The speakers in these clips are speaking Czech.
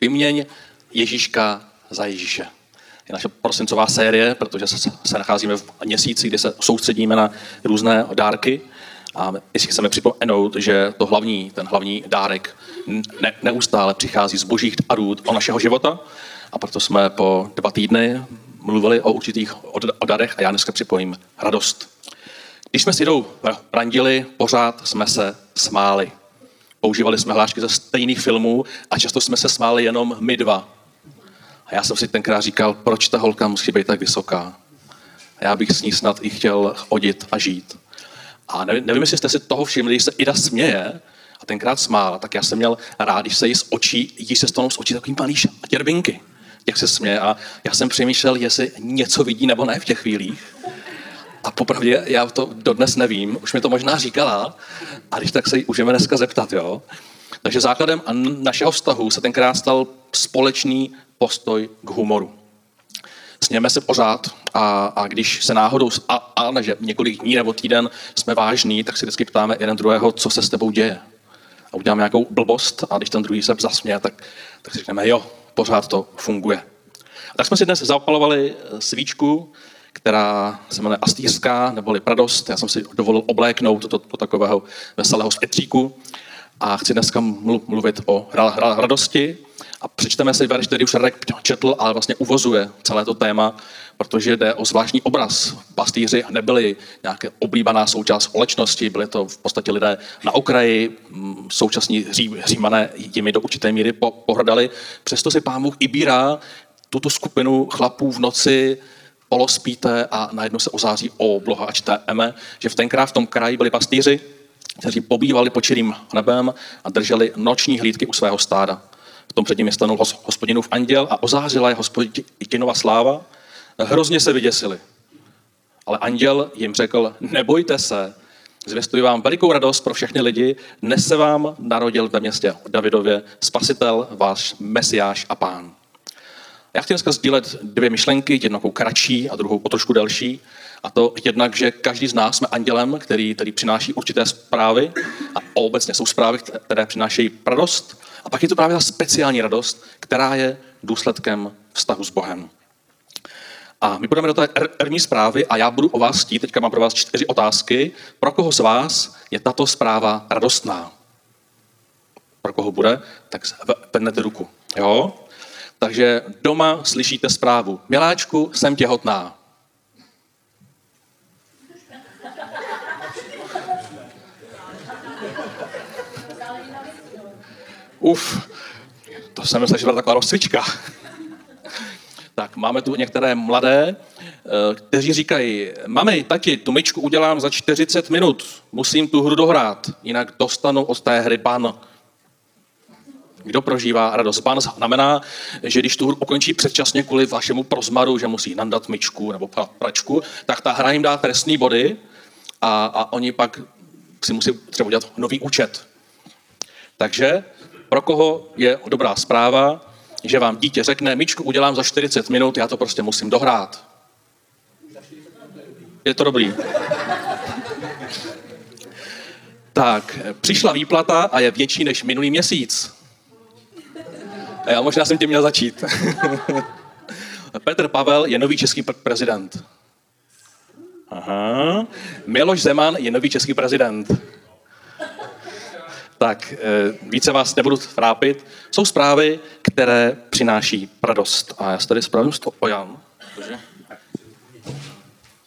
Vyměň Ježíška za Ježíše. Je naše prosincová série, protože se, nacházíme v měsíci, kdy se soustředíme na různé dárky. A jestli chceme připomenout, že to hlavní, ten hlavní dárek ne, neustále přichází z božích darů o našeho života. A proto jsme po dva týdny mluvili o určitých o a já dneska připojím radost. Když jsme s Jidou randili, pořád jsme se smáli. Používali jsme hlášky ze stejných filmů a často jsme se smáli jenom my dva. A já jsem si tenkrát říkal, proč ta holka musí být tak vysoká. A já bych s ní snad i chtěl chodit a žít. A nevím, nevím jestli jste si toho všimli, když se Ida směje a tenkrát smála, tak já jsem měl rád, když se jí z očí, jí se stanou z očí takový malý těrvinky. Jak se směje a já jsem přemýšlel, jestli něco vidí nebo ne v těch chvílích. A popravdě já to dodnes nevím, už mi to možná říkala, a když tak se jí můžeme dneska zeptat, jo. Takže základem našeho vztahu se tenkrát stal společný postoj k humoru. Sněme se pořád a, a když se náhodou, a, a ne, že několik dní nebo týden jsme vážní, tak si vždycky ptáme jeden druhého, co se s tebou děje. A uděláme nějakou blbost a když ten druhý se zasměje, tak, tak si řekneme, jo, pořád to funguje. A tak jsme si dnes zapalovali svíčku, která se jmenuje Astýřská, neboli Pradost. Já jsem si dovolil obléknout do, do takového veselého spetříku a chci dneska mluvit o radosti. A přečteme si verš, který už Radek četl, ale vlastně uvozuje celé to téma, protože jde o zvláštní obraz. Pastýři nebyli nějaké oblíbaná součást společnosti, byli to v podstatě lidé na okraji, současní římané jimi do určité míry pohrdali. Přesto si pán Bůh ibírá tuto skupinu chlapů v noci polospíte a najednou se ozáří obloha a čteme, že v tenkrát v tom kraji byli pastýři, kteří pobývali pod čirým nebem a drželi noční hlídky u svého stáda. V tom předním je stanul hospodinův anděl a ozářila je hospodinova sláva. Hrozně se vyděsili. Ale anděl jim řekl, nebojte se, zvěstuji vám velikou radost pro všechny lidi, dnes se vám narodil ve městě Davidově spasitel, váš mesiáš a pán. Já chci dneska sdílet dvě myšlenky, jednu kratší a druhou o trošku delší. A to jednak, že každý z nás jsme andělem, který, který přináší určité zprávy a obecně jsou zprávy, které přinášejí radost. A pak je to právě ta speciální radost, která je důsledkem vztahu s Bohem. A my budeme do té první zprávy a já budu o vás chtít, teďka mám pro vás čtyři otázky. Pro koho z vás je tato zpráva radostná? Pro koho bude, tak vednete ruku. Jo? Takže doma slyšíte zprávu. Miláčku, jsem těhotná. Uf, to jsem myslel, že byla taková rozcvička. tak máme tu některé mladé, eh, kteří říkají, mami, tati, tu myčku udělám za 40 minut, musím tu hru dohrát, jinak dostanu od té hry ban. Kdo prožívá radost? Pán znamená, že když tu hru ukončí předčasně kvůli vašemu prozmaru, že musí nandat myčku nebo pračku, tak ta hra jim dá trestný body a, a oni pak si musí třeba udělat nový účet. Takže pro koho je dobrá zpráva, že vám dítě řekne, myčku udělám za 40 minut, já to prostě musím dohrát. Je to dobrý. Tak, přišla výplata a je větší než minulý měsíc. A já možná jsem tě měl začít. Petr Pavel je nový český prezident. Aha. Miloš Zeman je nový český prezident. Tak, eh, více vás nebudu trápit. Jsou zprávy, které přináší radost. A já se tady spravím z toho ojam, protože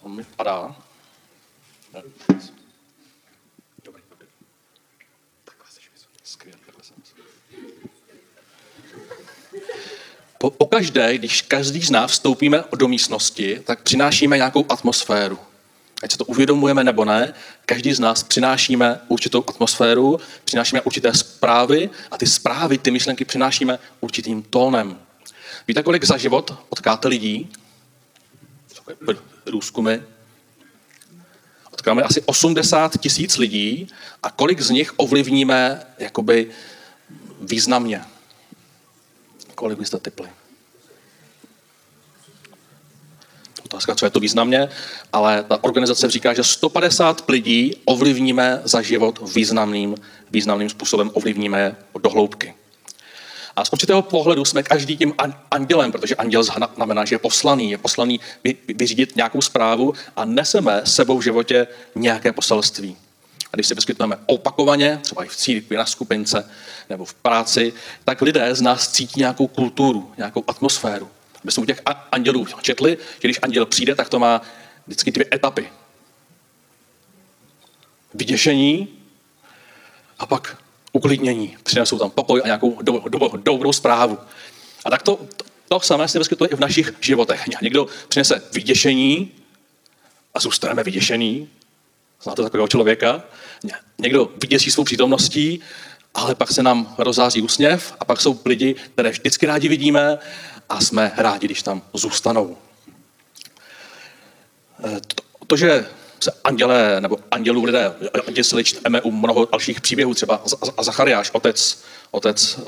on mi padá. Po, pokaždé, když každý z nás vstoupíme do místnosti, tak přinášíme nějakou atmosféru. Ať se to uvědomujeme nebo ne, každý z nás přinášíme určitou atmosféru, přinášíme určité zprávy a ty zprávy, ty myšlenky přinášíme určitým tónem. Víte, kolik za život potkáte lidí? Průzkumy. Potkáme asi 80 tisíc lidí a kolik z nich ovlivníme jakoby významně kolik byste typli? Otázka, co je to významně, ale ta organizace říká, že 150 lidí ovlivníme za život významným, významným způsobem, ovlivníme do hloubky. A z určitého pohledu jsme každý tím andělem, protože anděl znamená, že je poslaný, je poslaný vyřídit nějakou zprávu a neseme sebou v životě nějaké poselství. A když se vyskytujeme opakovaně, třeba i v církvi, na skupince nebo v práci, tak lidé z nás cítí nějakou kulturu, nějakou atmosféru. My jsme u těch andělů četli, že když anděl přijde, tak to má vždycky dvě etapy. Vyděšení a pak uklidnění. Přinesou tam pokoj a nějakou do, do, do, dobrou zprávu. A tak to, to, samé se vyskytuje i v našich životech. Někdo přinese vyděšení a zůstaneme vyděšení. Znáte takového člověka? Někdo vyděsí svou přítomností, ale pak se nám rozází úsměv a pak jsou lidi, které vždycky rádi vidíme a jsme rádi, když tam zůstanou. Eh, to, to že se andělé nebo andělů lidé děsili, čteme u mnoho dalších příběhů, třeba Zachariáš, otec, otec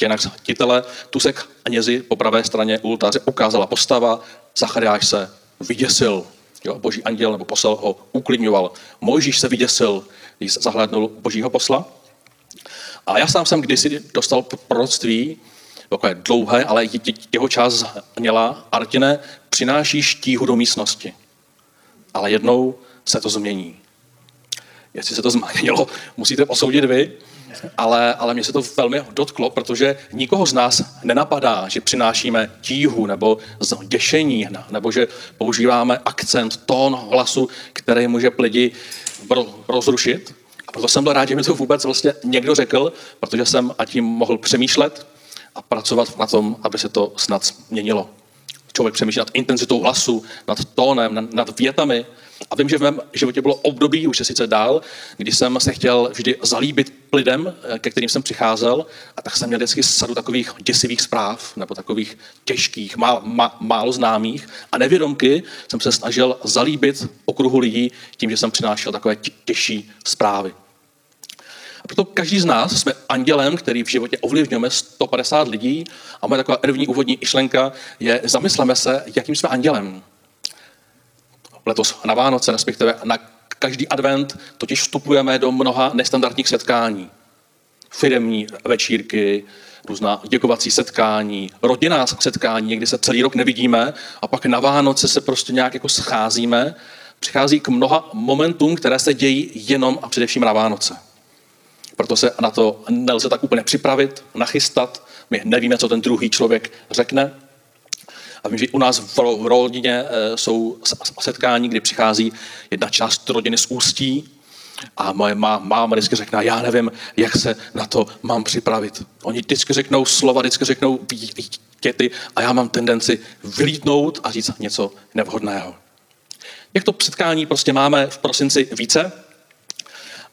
Janak Titele, tu se knězi po pravé straně ultáře ukázala postava, Zachariáš se vyděsil, jo, boží anděl nebo posel ho uklidňoval. Mojžíš se vyděsil, když zahlédnul božího posla. A já sám jsem kdysi dostal proroctví, takové dlouhé, ale jeho část měla, Artine, přináší štíhu do místnosti ale jednou se to změní. Jestli se to změnilo, musíte posoudit vy, ale, ale mě se to velmi dotklo, protože nikoho z nás nenapadá, že přinášíme tíhu nebo děšení, nebo že používáme akcent, tón hlasu, který může lidi rozrušit. A proto jsem byl rád, že mi to vůbec vlastně někdo řekl, protože jsem a tím mohl přemýšlet a pracovat na tom, aby se to snad změnilo člověk přemýšlí nad intenzitou hlasu, nad tónem, nad větami. A vím, že v mém životě bylo období, už je sice dál, kdy jsem se chtěl vždy zalíbit lidem, eh, ke kterým jsem přicházel, a tak jsem měl vždycky sadu takových děsivých zpráv, nebo takových těžkých, má, má, málo známých. A nevědomky jsem se snažil zalíbit okruhu lidí tím, že jsem přinášel takové těžší zprávy. A proto každý z nás jsme andělem, který v životě ovlivňujeme 150 lidí a moje taková první úvodní išlenka je, zamysleme se, jakým jsme andělem. Letos na Vánoce, respektive na každý advent, totiž vstupujeme do mnoha nestandardních setkání. Firemní večírky, různá děkovací setkání, rodinná setkání, někdy se celý rok nevidíme a pak na Vánoce se prostě nějak jako scházíme. Přichází k mnoha momentům, které se dějí jenom a především na Vánoce. Proto se na to nelze tak úplně připravit, nachystat. My nevíme, co ten druhý člověk řekne. A vím, že u nás v rodině eh, jsou setkání, kdy přichází jedna část rodiny z ústí a moje má, máma vždycky řekne, já nevím, jak se na to mám připravit. Oni vždycky řeknou slova, vždycky řeknou věty a já mám tendenci vylítnout a říct něco nevhodného. to setkání prostě máme v prosinci více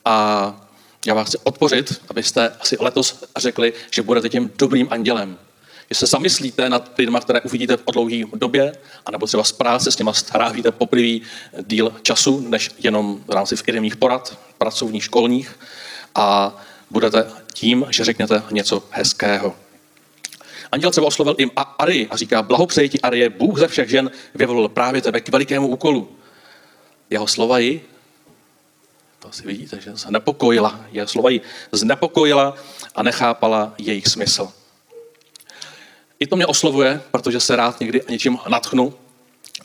a já vás chci odpořit, abyste asi letos řekli, že budete tím dobrým andělem. Že se zamyslíte nad lidmi, které uvidíte v dlouhé době, anebo třeba z práce s těma strávíte poprvý díl času, než jenom v rámci firmních porad, pracovních, školních, a budete tím, že řeknete něco hezkého. Anděl třeba oslovil jim Ari a říká, blahopřeji ti Arie, Bůh ze všech žen vyvolil právě tebe k velikému úkolu. Jeho slova ji to asi vidíte, že znepokojila. Je slova jí znepokojila a nechápala jejich smysl. I to mě oslovuje, protože se rád někdy něčím natchnu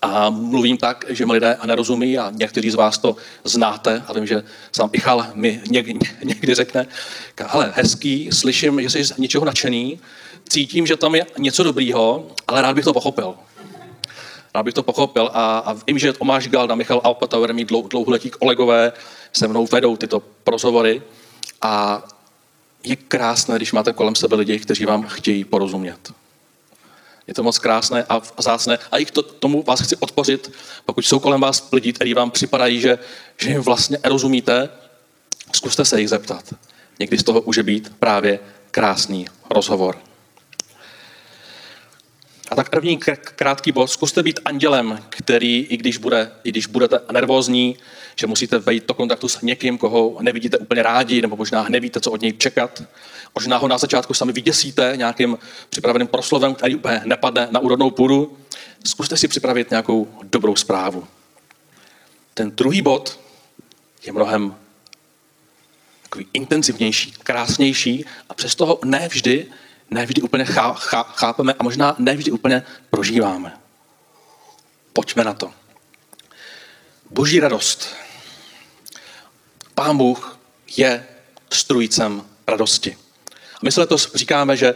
a mluvím tak, že mi lidé nerozumí a někteří z vás to znáte a vím, že sám Ichal mi někdy, někdy řekne, ale hezký, slyším, že jsi z něčeho nadšený, cítím, že tam je něco dobrýho, ale rád bych to pochopil. Rád bych to pochopil a, a vím, že Tomáš Galda, Michal Alpatauer, mý dlouholetí kolegové, se mnou vedou tyto rozhovory a je krásné, když máte kolem sebe lidi, kteří vám chtějí porozumět. Je to moc krásné a zácné. A i to, tomu vás chci odpořit, pokud jsou kolem vás lidi, kteří vám připadají, že, že jim vlastně rozumíte, zkuste se jich zeptat. Někdy z toho může být právě krásný rozhovor. A tak první krátký bod, zkuste být andělem, který, i když, bude, i když budete nervózní, že musíte vejít do kontaktu s někým, koho nevidíte úplně rádi, nebo možná nevíte, co od něj čekat. Možná ho na začátku sami vyděsíte nějakým připraveným proslovem, který úplně nepadne na úrodnou půdu. Zkuste si připravit nějakou dobrou zprávu. Ten druhý bod je mnohem takový intenzivnější, krásnější a přesto ho ne vždy nevždy úplně chá, chá, chápeme a možná nevždy úplně prožíváme. Pojďme na to. Boží radost. Pán Bůh je strujcem radosti. A my se letos říkáme, že,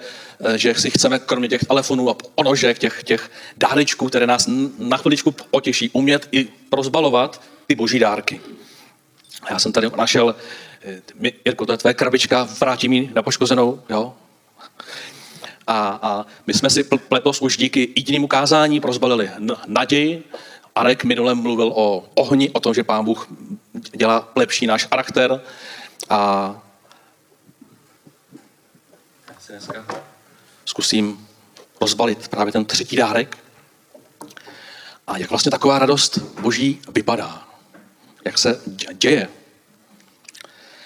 že si chceme kromě těch telefonů a ponožek, těch, těch dárečků, které nás na chviličku potěší, umět i rozbalovat ty boží dárky. Já jsem tady našel, Jirko, to je tvé krabička, vrátím ji na poškozenou, jo? A, a my jsme si letos už díky jedinému kázání prozbalili naději. Arek minule mluvil o ohni, o tom, že Pán Bůh dělá lepší náš charakter. A zkusím rozbalit právě ten třetí dárek. A jak vlastně taková radost boží vypadá. Jak se děje.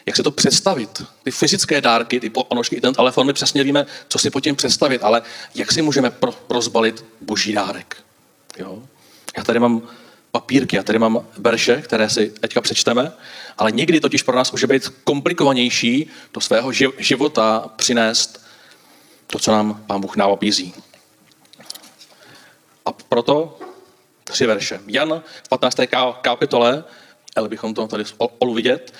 Jak se to představit. Ty fyzické dárky, ty ponožky, ten telefon, my přesně víme, co si pod tím představit, ale jak si můžeme pro, rozbalit boží dárek. Jo? Já tady mám papírky, já tady mám verše, které si teďka přečteme, ale někdy totiž pro nás může být komplikovanější do svého života přinést to, co nám Pán Bůh nabízí. A proto tři verše. Jan v 15. kapitole, ale bychom to tady spolu vidět,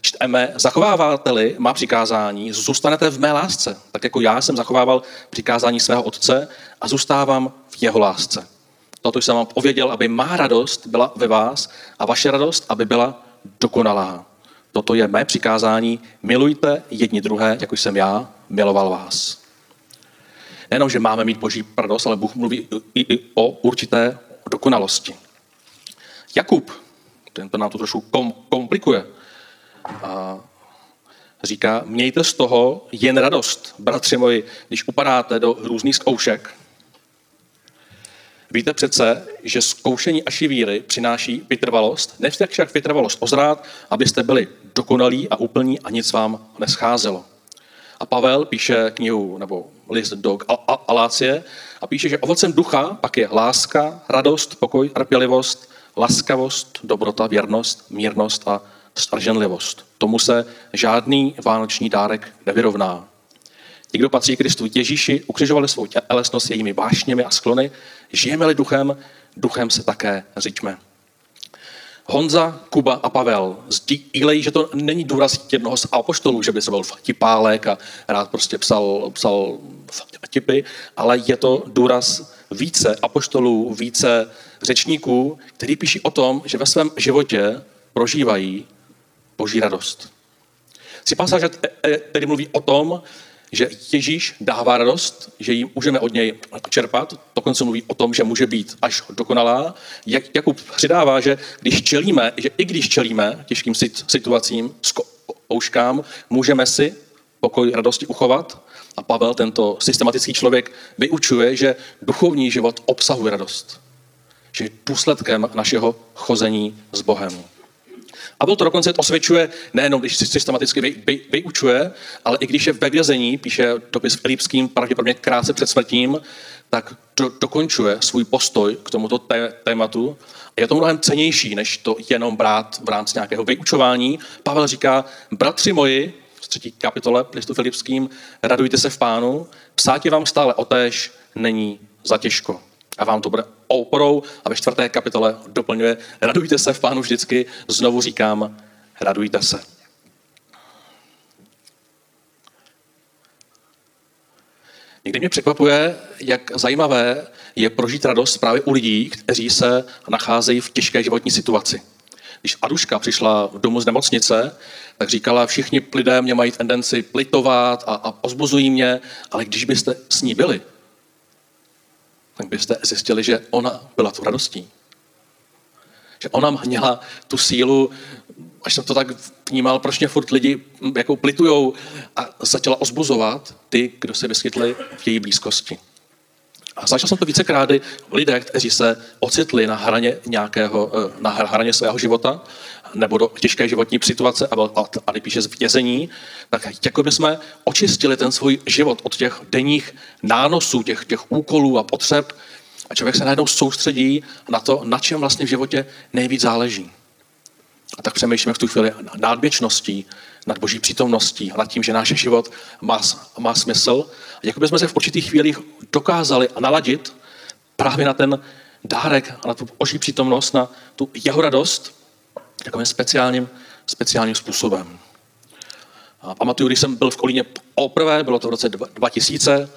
čteme, zachováváte-li má přikázání, zůstanete v mé lásce, tak jako já jsem zachovával přikázání svého otce a zůstávám v jeho lásce. Toto jsem vám pověděl, aby má radost byla ve vás a vaše radost, aby byla dokonalá. Toto je mé přikázání, milujte jedni druhé, jako jsem já miloval vás. Nejenom, že máme mít boží radost, ale Bůh mluví i, o určité dokonalosti. Jakub, ten to nám to trošku kom, komplikuje, a říká, mějte z toho jen radost, bratři moji, když upadáte do různých zkoušek. Víte přece, že zkoušení aší víry přináší vytrvalost, ne však vytrvalost ozrát, abyste byli dokonalí a úplní a nic vám nescházelo. A Pavel píše knihu nebo list do Alácie a píše, že ovocem ducha pak je láska, radost, pokoj, trpělivost, laskavost, dobrota, věrnost, mírnost a strženlivost. Tomu se žádný vánoční dárek nevyrovná. Kdo patří Kristu Ježíši, ukřižovali svou tělesnost jejími vášněmi a sklony, žijeme-li duchem, duchem se také řiďme. Honza, Kuba a Pavel sdílejí, že to není důraz jednoho z apoštolů, že by se byl vtipálek a rád prostě psal, psal vtipy, ale je to důraz více apoštolů, více řečníků, kteří píší o tom, že ve svém životě prožívají boží radost. Si pasáž tedy mluví o tom, že Ježíš dává radost, že ji můžeme od něj čerpat, dokonce mluví o tom, že může být až dokonalá. Jak, Jakub přidává, že když čelíme, že i když čelíme těžkým situacím, zkouškám, můžeme si pokoj radosti uchovat. A Pavel, tento systematický člověk, vyučuje, že duchovní život obsahuje radost. Že je důsledkem našeho chození s Bohem. A byl to dokonce osvědčuje nejenom, když systematicky vy, vy, vyučuje, ale i když je ve vězení, píše dopis Filipským, pravděpodobně krátce před smrtím, tak do, dokončuje svůj postoj k tomuto té, tématu. Je to mnohem cenější, než to jenom brát v rámci nějakého vyučování. Pavel říká, bratři moji, v třetí kapitole listu Filipským, radujte se v pánu, psátě vám stále otéž není za těžko a vám to bude oporou a ve čtvrté kapitole doplňuje radujte se v pánu vždycky, znovu říkám, radujte se. Někdy mě překvapuje, jak zajímavé je prožít radost právě u lidí, kteří se nacházejí v těžké životní situaci. Když Aduška přišla v domu z nemocnice, tak říkala, všichni lidé mě mají tendenci plitovat a, a pozbuzují mě, ale když byste s ní byli, tak byste zjistili, že ona byla tu radostí. Že ona měla tu sílu, až jsem to tak vnímal, proč mě furt lidi jako plitujou a začala ozbuzovat ty, kdo se vyskytli v její blízkosti. A zažil jsem to vícekrát lidé, kteří se ocitli na hraně nějakého, eh, na hraně svého života, nebo do těžké životní situace a, a tady píše z vězení, tak jako by jsme očistili ten svůj život od těch denních nánosů, těch, těch úkolů a potřeb a člověk se najednou soustředí na to, na čem vlastně v životě nejvíc záleží. A tak přemýšlíme v tu chvíli nad věčností, nad boží přítomností, nad tím, že náš život má, má smysl. A jako jsme se v určitých chvílích dokázali naladit právě na ten dárek a na tu boží přítomnost, na tu jeho radost, takovým speciálním, speciálním způsobem. A pamatuju, když jsem byl v Kolíně poprvé, bylo to v roce 2000,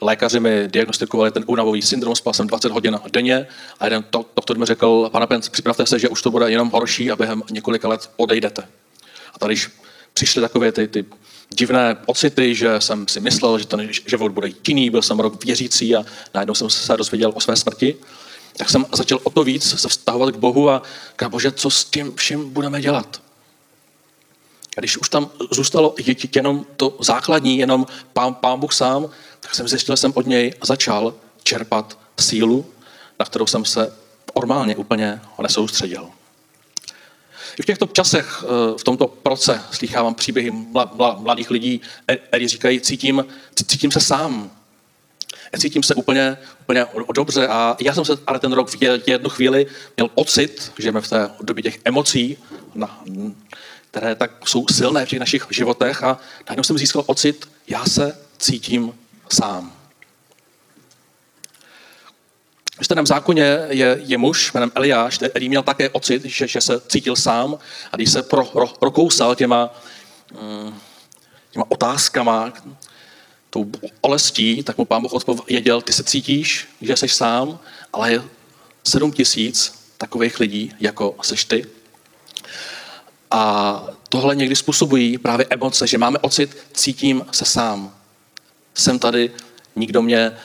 lékaři mi diagnostikovali ten únavový syndrom, spal jsem 20 hodin denně a jeden doktor mi řekl, pane Penc, připravte se, že už to bude jenom horší a během několika let odejdete. A tady, přišly takové ty, ty divné pocity, že jsem si myslel, že ten život bude jiný, byl jsem rok věřící a najednou jsem se dozvěděl o své smrti, tak jsem začal o to víc se vztahovat k Bohu a říkal, bože, co s tím vším budeme dělat? A když už tam zůstalo jenom to základní, jenom pán, pán Bůh sám, tak jsem zjistil, že jsem od něj začal čerpat sílu, na kterou jsem se normálně úplně nesoustředil. I v těchto časech, eh, v tomto proce, slychávám příběhy mladých lidí, kteří říkají, cítím, cítím se sám. Cítím se úplně, úplně dobře a já jsem se ale ten rok v jednu chvíli měl pocit, že jsme v té době těch emocí, na, které tak jsou silné v těch našich životech a najednou jsem získal pocit, já se cítím sám. V starém zákoně je, je muž jménem Eliáš, který měl také ocit, že, že se cítil sám a když se pro, pro, prokousal těma, mm, těma otázkama, tou olestí, tak mu pán Boh odpověděl, ty se cítíš, že jsi sám, ale je sedm tisíc takových lidí, jako seš ty. A tohle někdy způsobují právě emoce, že máme ocit, cítím se sám. Jsem tady, nikdo mě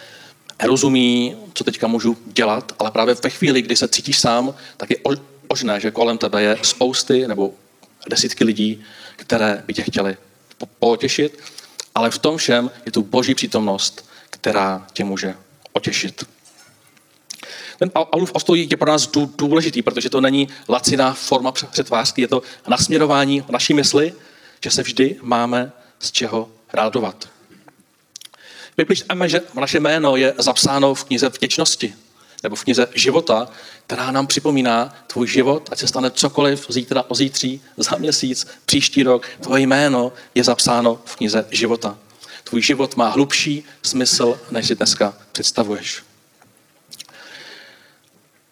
rozumí, co teďka můžu dělat, ale právě ve chvíli, kdy se cítíš sám, tak je možné, že kolem tebe je spousty nebo desítky lidí, které by tě chtěli potěšit, ale v tom všem je tu boží přítomnost, která tě může otěšit. Ten Paulův ostojí je pro nás důležitý, protože to není laciná forma přetvářky, je to nasměrování naší mysli, že se vždy máme z čeho rádovat. My že naše jméno je zapsáno v knize vděčnosti, nebo v knize života, která nám připomíná tvůj život, ať se stane cokoliv zítra, o zítří, za měsíc, příští rok, tvoje jméno je zapsáno v knize života. Tvůj život má hlubší smysl, než si dneska představuješ.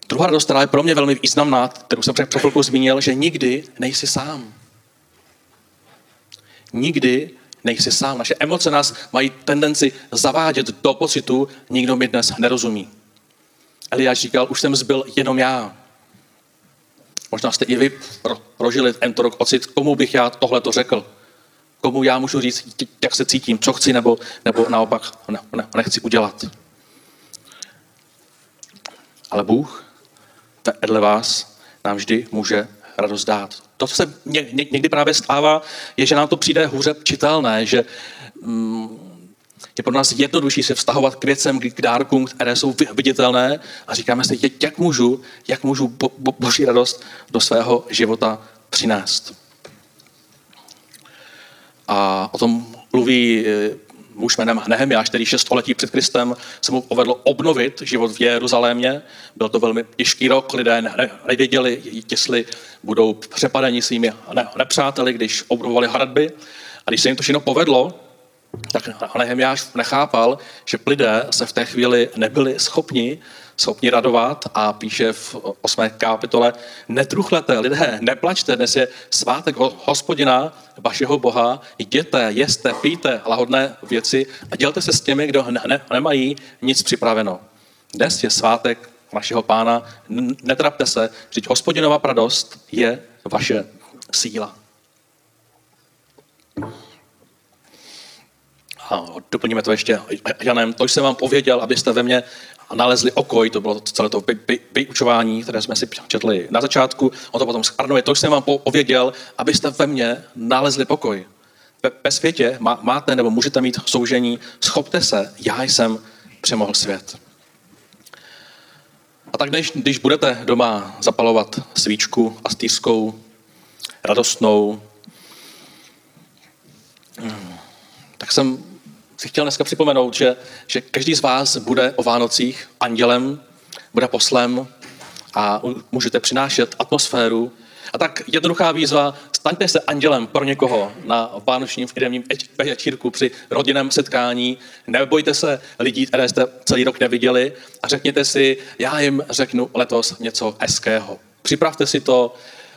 Druhá radost, která je pro mě velmi významná, kterou jsem před chvilkou zmínil, že nikdy nejsi sám. Nikdy nejsi sám. Naše emoce nás mají tendenci zavádět do pocitu, nikdo mi dnes nerozumí. Eliáš říkal, už jsem zbyl jenom já. Možná jste i vy prožili tento rok ocit, komu bych já tohle to řekl. Komu já můžu říct, jak se cítím, co chci, nebo, nebo naopak ne, ne, nechci udělat. Ale Bůh vedle vás nám vždy může radost dát. To, co se někdy právě stává, je, že nám to přijde hůře čitelné, že mm, je pro nás jednodušší se vztahovat k věcem, k dárkům, které jsou viditelné a říkáme si, jak můžu, jak můžu bo, bo, boží radost do svého života přinést. A o tom mluví eh, muž jménem Nehemiáš, který šest století před Kristem se mu povedlo obnovit život v Jeruzalémě. Byl to velmi těžký rok, lidé nevěděli, jestli budou přepadeni svými nepřáteli, když obnovovali hradby. A když se jim to všechno povedlo, tak Nehemiáš nechápal, že lidé se v té chvíli nebyli schopni schopni radovat a píše v 8. kapitole, netruchlete lidé, neplačte, dnes je svátek hospodina, vašeho Boha, jděte, jeste, pijte lahodné věci a dělte se s těmi, kdo ne, ne, nemají nic připraveno. Dnes je svátek vašeho pána, netrapte se, vždyť hospodinova radost je vaše síla. A doplníme to ještě Janem. To jsem vám pověděl, abyste ve mně nalezli okoj, to bylo celé to vyučování, které jsme si četli na začátku, on to potom schrnuje, to jsem vám pověděl, abyste ve mně nalezli pokoj. Ve, ve světě má, máte nebo můžete mít soužení, schopte se, já jsem přemohl svět. A tak když, když budete doma zapalovat svíčku astýrskou, radostnou, hmm, tak jsem si chtěl dneska připomenout, že, že každý z vás bude o Vánocích andělem, bude poslem a můžete přinášet atmosféru. A tak jednoduchá výzva, staňte se andělem pro někoho na vánočním firmním večírku při rodinném setkání. Nebojte se lidí, které jste celý rok neviděli a řekněte si, já jim řeknu letos něco hezkého. Připravte si to,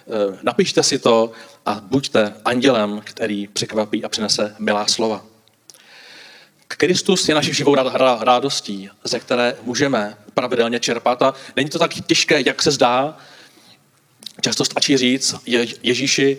eh, napište si to a buďte andělem, který překvapí a přinese milá slova. Kristus je naší živou rádostí, ze které můžeme pravidelně čerpat a není to tak těžké, jak se zdá. Často stačí říct, je, Ježíši,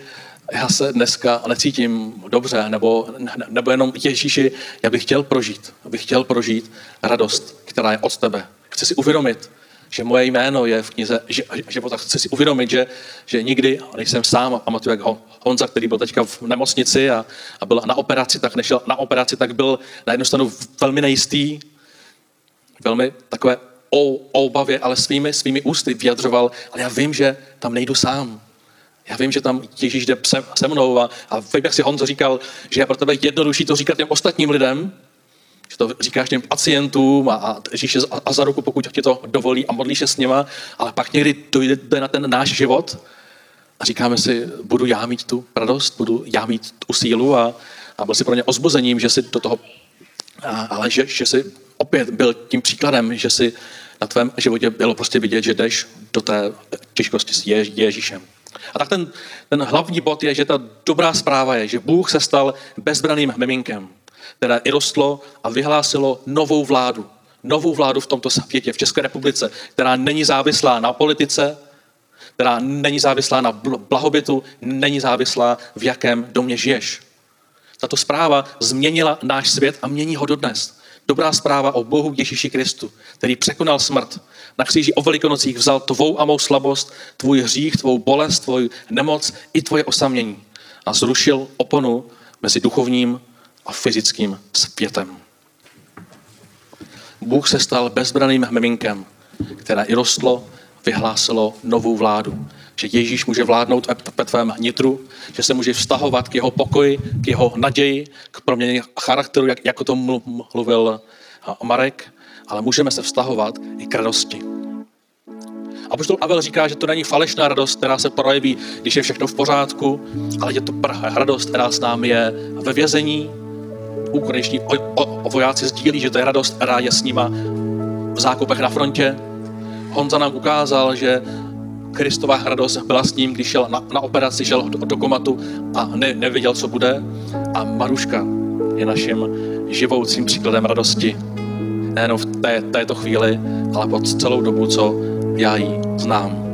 já se dneska necítím dobře, nebo, nebo jenom Ježíši, já bych chtěl prožít, bych chtěl prožít radost, která je od tebe. Chci si uvědomit, že moje jméno je v knize života. Chci si uvědomit, že, že nikdy nejsem sám. A pamatuju, jak Honza, který byl teďka v nemocnici a, a byl na operaci, tak nešel na operaci, tak byl na jednu stranu velmi nejistý, velmi takové o, o obavě, ale svými, svými ústy vyjadřoval, ale já vím, že tam nejdu sám. Já vím, že tam Ježíš jde se, se mnou a, a vím, jak si Honzo říkal, že je pro tebe jednodušší to říkat těm ostatním lidem, že to říkáš těm pacientům a, a držíš je a za ruku, pokud ti to dovolí a modlíš se s něma, ale pak někdy dojde na ten náš život a říkáme si, budu já mít tu radost, budu já mít tu sílu a, a byl si pro ně ozbuzením, že si do toho, a, ale že, že si opět byl tím příkladem, že si na tvém životě bylo prostě vidět, že jdeš do té těžkosti s Ježíšem. A tak ten, ten hlavní bod je, že ta dobrá zpráva je, že Bůh se stal bezbraným miminkem které i rostlo a vyhlásilo novou vládu. Novou vládu v tomto světě, v České republice, která není závislá na politice, která není závislá na blahobytu, není závislá v jakém domě žiješ. Tato zpráva změnila náš svět a mění ho dodnes. Dobrá zpráva o Bohu Ježíši Kristu, který překonal smrt. Na kříži o velikonocích vzal tvou a mou slabost, tvůj hřích, tvou bolest, tvou nemoc i tvoje osamění a zrušil oponu mezi duchovním a fyzickým světem. Bůh se stal bezbraným miminkem, které i rostlo, vyhlásilo novou vládu. Že Ježíš může vládnout ve tvém nitru, že se může vztahovat k jeho pokoji, k jeho naději, k proměně charakteru, jak, jako to mluvil Marek, ale můžeme se vztahovat i k radosti. A poštol Avel říká, že to není falešná radost, která se projeví, když je všechno v pořádku, ale je to radost, která s námi je ve vězení, ukrajinští vojáci sdílí, že to je radost, která je s nima v zákopech na frontě. Honza nám ukázal, že Kristová radost byla s ním, když šel na, na operaci, šel do, do komatu a ne, nevěděl, co bude. A Maruška je naším živoucím příkladem radosti. Nejenom v té, této chvíli, ale po celou dobu, co já ji znám.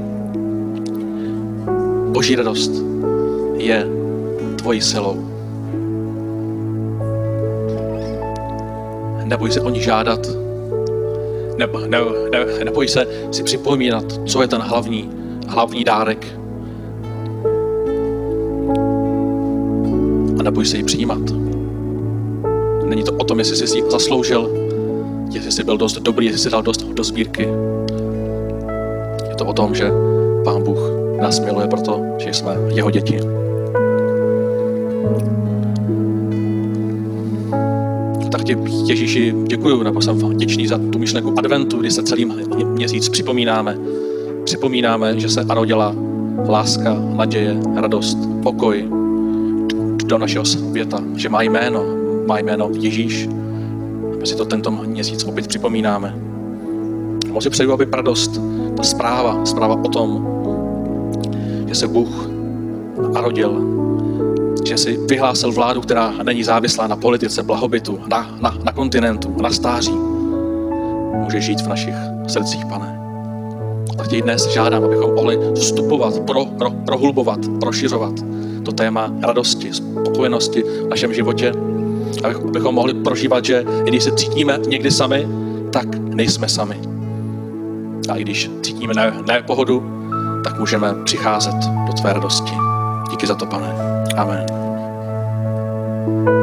Boží radost je tvojí silou. Neboj se o ní žádat, ne, ne, ne, neboj se si připomínat, co je ten hlavní, hlavní dárek. A neboj se ji přijímat. Není to o tom, jestli jsi si zasloužil, jestli jsi byl dost dobrý, jestli jsi dal dost do sbírky. Je to o tom, že Pán Bůh nás miluje proto, že jsme jeho děti. Tě Ježíši děkuju, nebo jsem vděčný za tu myšlenku adventu, kdy se celý měsíc připomínáme. Připomínáme, že se narodila láska, naděje, radost, pokoj do našeho světa, že má jméno, má jméno Ježíš. My si to tento měsíc opět připomínáme. Moc přeju, aby radost, ta zpráva, zpráva o tom, že se Bůh narodil, že si vyhlásil vládu, která není závislá na politice, blahobytu, na, na, na kontinentu, na stáří. Může žít v našich srdcích, pane. A tě dnes žádám, abychom mohli vstupovat, pro, pro, prohlubovat, prošiřovat to téma radosti, spokojenosti v našem životě, abychom mohli prožívat, že i když se cítíme někdy sami, tak nejsme sami. A i když cítíme ne pohodu, tak můžeme přicházet do tvé radosti. Díky za to, pane. Amen. Thank you.